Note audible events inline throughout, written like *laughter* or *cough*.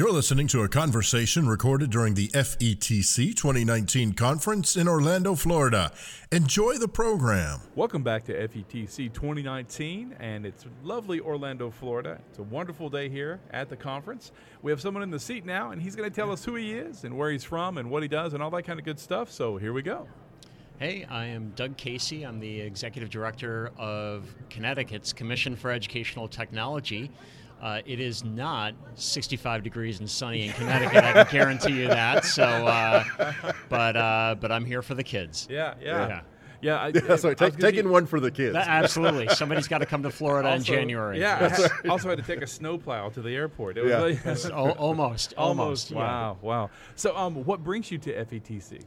You're listening to a conversation recorded during the FETC 2019 conference in Orlando, Florida. Enjoy the program. Welcome back to FETC 2019, and it's lovely Orlando, Florida. It's a wonderful day here at the conference. We have someone in the seat now, and he's going to tell us who he is and where he's from and what he does and all that kind of good stuff. So here we go. Hey, I am Doug Casey. I'm the Executive Director of Connecticut's Commission for Educational Technology. Uh, it is not 65 degrees and sunny in Connecticut. I can guarantee you that. So, uh, but uh, but I'm here for the kids. Yeah, yeah. Yeah. Yeah, I, *laughs* Yeah, sorry, take, was taking see- one for the kids. That- absolutely. Somebody's got to come to Florida in January. Yeah, I had- also had to take a snowplow to the airport. It was Yeah. really- *laughs* O- almost, *laughs* almost. almost. yeah. Wow, wow. So, um, what brings you to FETC?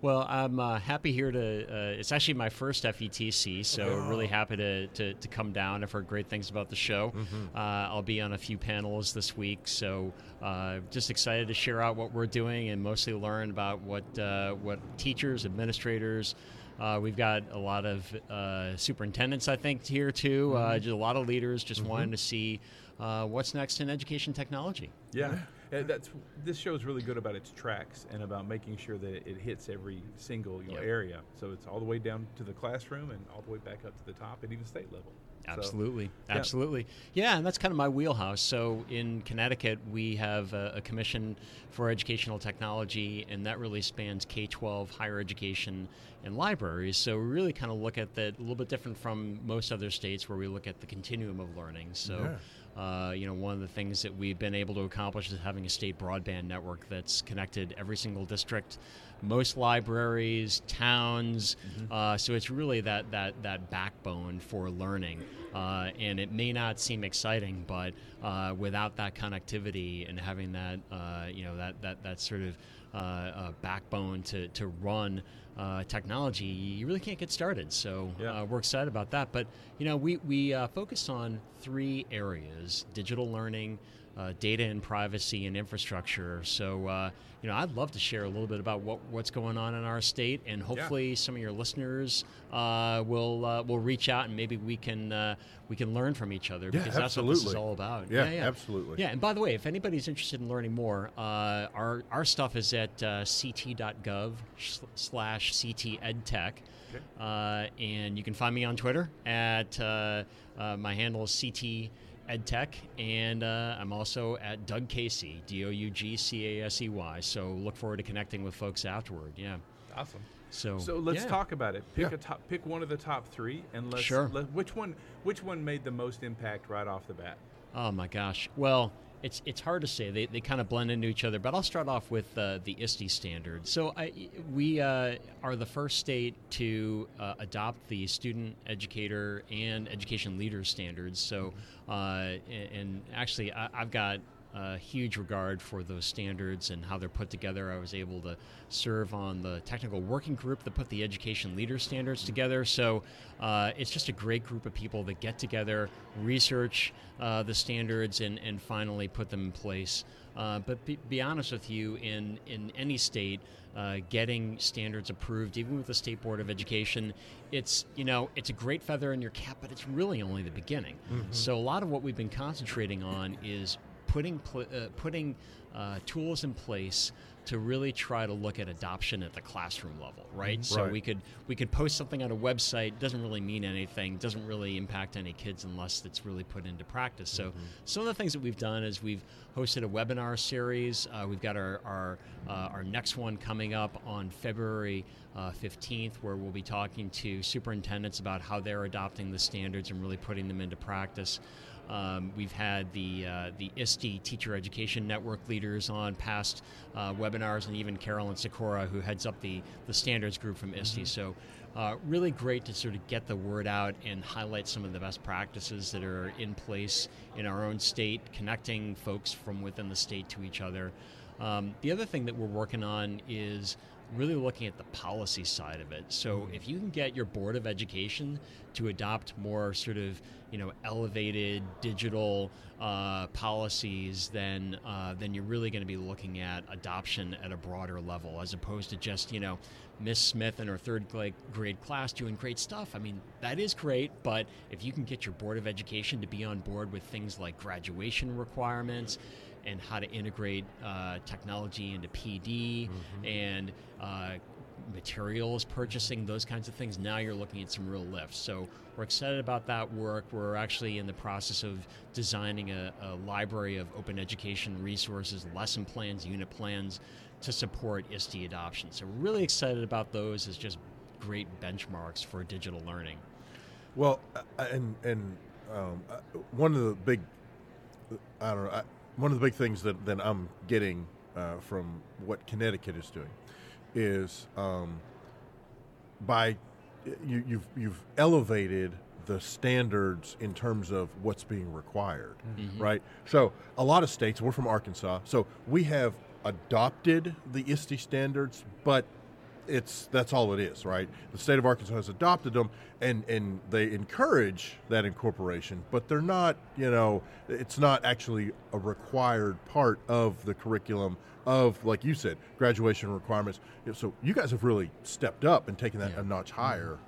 Well, I'm uh, happy here to. Uh, it's actually my first FETC, so really happy to, to, to come down. I've heard great things about the show. Uh, I'll be on a few panels this week, so uh, just excited to share out what we're doing and mostly learn about what uh, what teachers, administrators. Uh, we've got a lot of uh, superintendents, I think, here too. Uh, just a lot of leaders just wanting to see uh, what's next in education technology. Yeah. Uh, That's this show is really good about its tracks and about making sure that it hits every single you know, Yep. area. So it's all the way down to the classroom and all the way back up to the top and even state level. So- Absolutely, yeah. absolutely. Yeah, and that's kind of my wheelhouse. So in Connecticut, we have a, a commission for educational technology, and that really spans K 12, higher education, and libraries. So we really kind of look at that a little bit different from most other states where we look at the continuum of learning. So. Uh, you know, one of the things that we've been able to accomplish is having a state broadband network that's connected every single district, most libraries, towns. Uh, so it's really that that that backbone for learning. Uh, and it may not seem exciting, but uh, without that connectivity and having that, uh, you know, that that that sort of uh, uh, backbone to to run uh, technology, you really can't get started. So Yeah. uh, we're excited about that. But you know, we we uh, focus on three areas: digital learning, uh, data and privacy, and infrastructure. So uh, you know, I'd love to share a little bit about what what's going on in our state, and hopefully some of your listeners uh, will uh, will reach out and maybe we can uh, we can learn from each other because that's what this is all about. Yeah, absolutely. Yeah, and by the way, if anybody's interested in learning more, uh, our our stuff is at uh, ct.gov/slash ctedtech. Uh, and you can find me on Twitter at uh, uh, my handle is ct edtech, and uh, I'm also at Doug Casey, D O U G C A S E Y. So look forward to connecting with folks afterward. Yeah. Awesome. So So let's yeah. talk about it. Pick Yeah. a top, pick one of the top three, and let's. Sure. Let, which one? Which one made the most impact right off the bat? Oh my gosh. Well, it's it's hard to say. They, they kind of blend into each other. But I'll start off with uh, the ISTE standard. So I, we uh, are the first state to uh, adopt the student educator and education leader standards. So uh, and, and actually, I, I've got a huge regard for those standards and how they're put together. I was able to serve on the technical working group that put the education leader standards together. So uh, it's just a great group of people that get together, research uh, the standards, and, and finally put them in place. Uh, but be, be honest with you, in, in any state, uh, getting standards approved, even with the state board of education, it's you know it's a great feather in your cap, but it's really only the beginning. So a lot of what we've been concentrating on is putting pl- uh, putting uh, tools in place to really try to look at adoption at the classroom level, right? So Right. we could we could post something on a website doesn't really mean anything, doesn't really impact any kids unless it's really put into practice. So some of the things that we've done is we've hosted a webinar series. Uh, we've got our our, uh, our next one coming up on February uh, 15th, where we'll be talking to superintendents about how they're adopting the standards and really putting them into practice. Um, we've had the uh, the ISTE Teacher Education Network leaders on past uh, webinars, and even Carolyn Sykora, who heads up the the standards group from ISTE. So, uh, really great to sort of get the word out and highlight some of the best practices that are in place in our own state, connecting folks from within the state to each other. Um, the other thing that we're working on is really looking at the policy side of it. So if you can get your board of education to adopt more sort of you know elevated digital uh, policies, then uh, then you're really going to be looking at adoption at a broader level, as opposed to just you know Miss Smith and her third grade class doing great stuff. I mean that is great, but if you can get your board of education to be on board with things like graduation requirements, and how to integrate uh, technology into PD and uh, materials purchasing, those kinds of things. Now you're looking at some real lifts. So we're excited about that work. We're actually in the process of designing a, a library of open education resources, lesson plans, unit plans to support ISTE adoption. So we're really excited about those as just great benchmarks for digital learning. Well, uh, and and um, uh, one of the big, I don't know, one of the big things that, that I'm getting uh, from what Connecticut is doing is um, by you, you've you've elevated the standards in terms of what's being required, right? So a lot of states, we're from Arkansas, so we have adopted the ISTE standards, but it's that's all it is, right? The state of Arkansas has adopted them, and and they encourage that incorporation, but they're not, you know, it's not actually a required part of the curriculum of, like you said, graduation requirements. So you guys have really stepped up and taken that Yeah. a notch higher.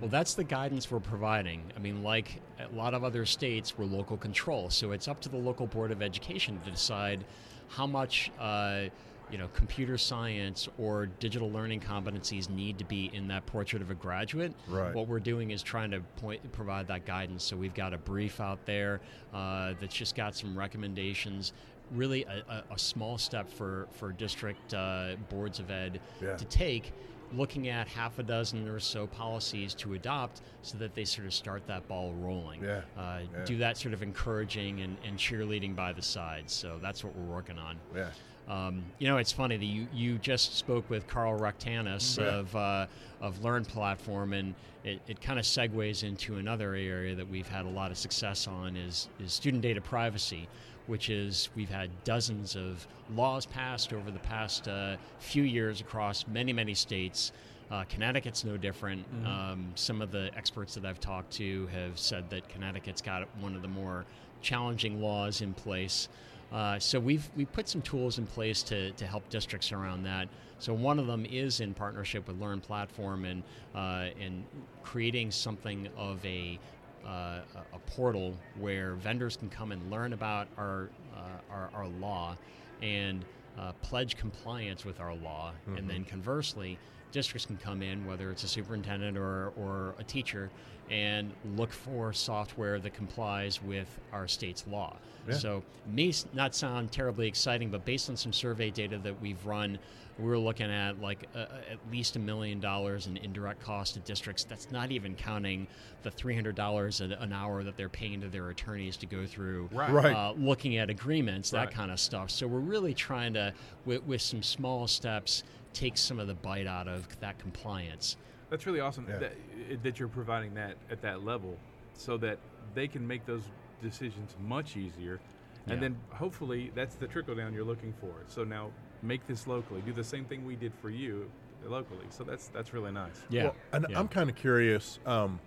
Well, that's the guidance we're providing. I mean, like a lot of other states, we're local control, so it's up to the local board of education to decide how much, uh, you know, computer science or digital learning competencies need to be in that portrait of a graduate. Right. What we're doing is trying to point, provide that guidance. So we've got a brief out there uh, that's just got some recommendations. Really, a, a, a small step for for district uh, boards of ed Yeah. to take looking at half a dozen or so policies to adopt so that they sort of start that ball rolling. Yeah, Uh, yeah. Do that sort of encouraging and, and cheerleading by the sides. So that's what we're working on. Yeah. Um, you know, it's funny that you, you just spoke with Karl Rectanus Yeah. of, uh, of Learn Platform, and it, it kind of segues into another area that we've had a lot of success on is, is student data privacy, which is we've had dozens of laws passed over the past uh, few years across many, many states. Uh, Connecticut's no different. Um, some of the experts that I've talked to have said that Connecticut's got one of the more challenging laws in place. Uh, so we've we put some tools in place to, to help districts around that. So one of them is in partnership with Learn Platform and uh, and creating something of a uh, a portal where vendors can come and learn about our uh, our, our law and uh, pledge compliance with our law, and then conversely, districts can come in, whether it's a superintendent or, or a teacher, and look for software that complies with our state's law. Yeah. So, may not sound terribly exciting, but based on some survey data that we've run, we're looking at like uh, at least a million dollars in indirect cost to districts. That's not even counting the three hundred dollars an hour that they're paying to their attorneys to go through Right. Right. uh, looking at agreements, that Right. kind of stuff. So we're really trying to, with, with some small steps, take some of the bite out of that compliance. That's really awesome Yeah. that, that you're providing that at that level so that they can make those decisions much easier. And Yeah. then hopefully that's the trickle down you're looking for. So now make this locally. Do the same thing we did for you locally. So that's that's really nice. Yeah. Well, and yeah. I'm kind of curious. Um,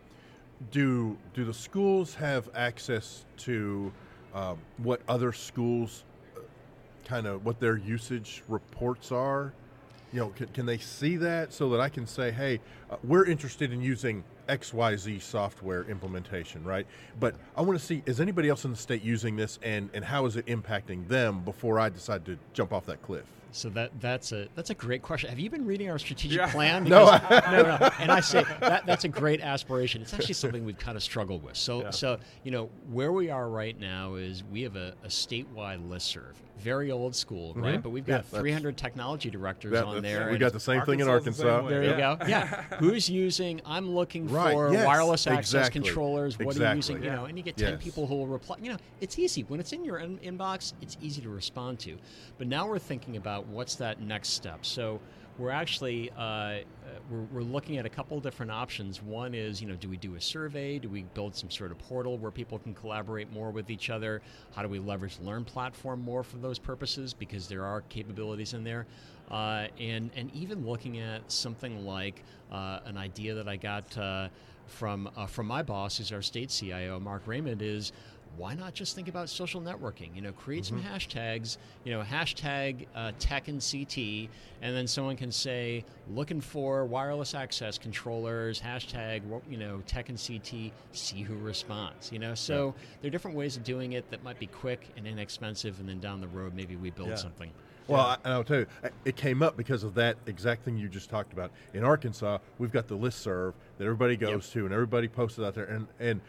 do do the schools have access to um, what other schools kind of what their usage reports are? You know, can, can they see that so that I can say, hey, uh, we're interested in using XYZ software implementation, right? But I want to see is anybody else in the state using this and, and how is it impacting them before I decide to jump off that cliff? So that that's a that's a great question. Have you been reading our strategic Yeah. plan? No, Because- *laughs* no, no. And I say that that's a great aspiration. It's actually something we've kind of struggled with. So Yeah. so you know where we are right now is we have a, a statewide listserv, very old school, mm-hmm. right? But we've got that's- 300 technology directors That- on there. we got the same thing in Arkansas's the Arkansas. There Yeah. you go. Yeah. Who's using? I'm looking Right, for yes, wireless access exactly, controllers. What are you using? exactly. You know, and you get ten Yes. people who will reply. You know, it's easy when it's in your in- inbox. It's easy to respond to. But now we're thinking about what's that next step. So we're actually uh, uh, we're, we're looking at a couple different options. One is, you know, do we do a survey? Do we build some sort of portal where people can collaborate more with each other? How do we leverage Learn Platform more for those purposes? Because there are capabilities in there. Uh, and and even looking at something like uh, an idea that I got uh, from uh, from my boss, who's our state CIO, Mark Raymond, is why not just think about social networking? You know, create some hashtags, you know, hashtag uh, tech and CT, and then someone can say, looking for wireless access controllers, hashtag, you know, tech and CT, see who responds, you know? So there are different ways of doing it that might be quick and inexpensive, and then down the road, maybe we build Yeah. something. Well, I, and I'll tell you, it came up because of that exact thing you just talked about. In Arkansas, we've got the listserv that everybody goes to, and everybody posts it out there. And and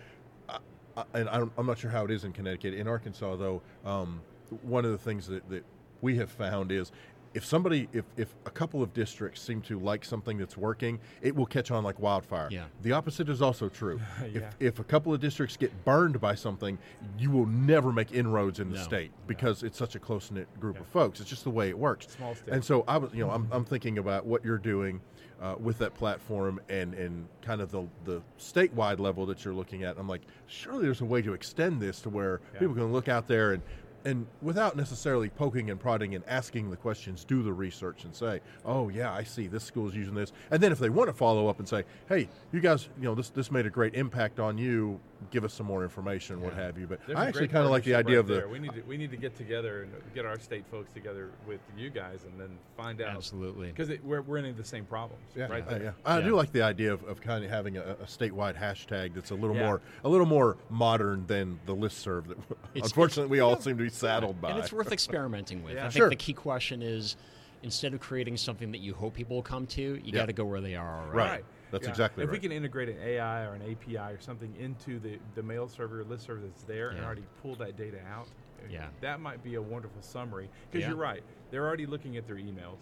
and I'm, not sure how it is in Connecticut. In Arkansas, though, um, one of the things that, that we have found is if somebody, if, if a couple of districts seem to like something that's working, it will catch on like wildfire. Yeah. The opposite is also true. *laughs* Yeah. If if a couple of districts get burned by something, you will never make inroads in the No. state because it's such a close knit group of folks. It's just the way it works. Small state. And so I was, you know, I'm, I'm thinking about what you're doing uh, with that platform and and kind of the the statewide level that you're looking at. I'm like, surely there's a way to extend this to where Yeah. people can look out there and. And without necessarily poking and prodding and asking the questions, do the research and say, "Oh yeah, I see this school is using this." And then if they want to follow up and say, "Hey, you guys, you know this this made a great impact on you. Give us some more information, what have you." But There's I a actually kind of like the idea right of the there. We need to we need to get together and get our state folks together with you guys, and then find out Absolutely. because we're we're running the same problems. Yeah, right uh, there. yeah. I Yeah. do like the idea of, of kind of having a, a statewide hashtag that's a little Yeah. more a little more modern than the listserv that It's- unfortunately we all seem to be saddled by. And it's worth *laughs* experimenting with. Yeah. I think Sure. the key question is instead of creating something that you hope people will come to, you Yeah. got to go where they are already. Right. That's exactly If we can integrate an AI or an API or something into the, the mail server or list server that's there and already pull that data out, Yeah. that might be a wonderful summary. Because Yeah. you're right, they're already looking at their emails.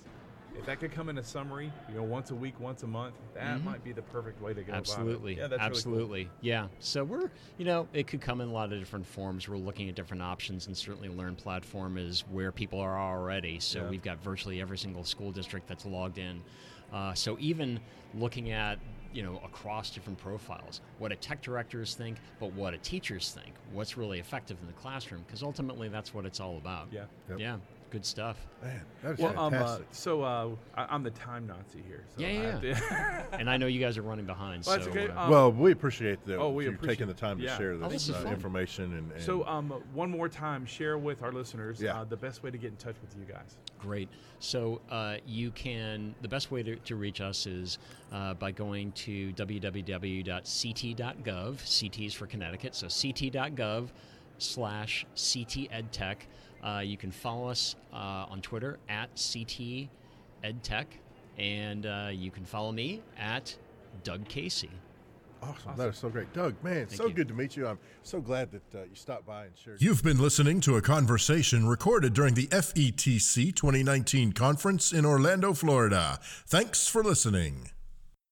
If that could come in a summary, you know, once a week, once a month, that might be the perfect way to go Absolutely. about it. Yeah, that's Absolutely. Yeah. So we're, you know, it could come in a lot of different forms. We're looking at different options, and certainly Learn Platform is where people are already. So Yeah. we've got virtually every single school district that's logged in. Uh, so even looking at, you know, across different profiles, what a tech directors think, but what a teachers think, what's really effective in the classroom, because ultimately that's what it's all about. Yeah. Yep. Yeah. Good stuff. Man, that is Well, um, uh, so uh, I, I'm the time Nazi here. So Yeah, I yeah, *laughs* and I know you guys are running behind. Well, so, okay. uh, Um, well, we appreciate the, oh, we you appreciate- taking the time to yeah. share Oh, this this uh, information and, and so um, one more time, share with our listeners Yeah. uh, the best way to get in touch with you guys. Great. So uh, you can, the best way to, to reach us is uh, by going to www.ct.gov. CT is for Connecticut, so ct.gov slash ctedtech. Uh, you can follow us uh, on Twitter at ctedtech, and uh, you can follow me at Doug Casey. awesome. That is so great, Doug. Man, so you. good to meet you. I'm so glad that uh, you stopped by and shared. You've been listening to a conversation recorded during the FETC 2019 conference in Orlando, Florida. Thanks for listening.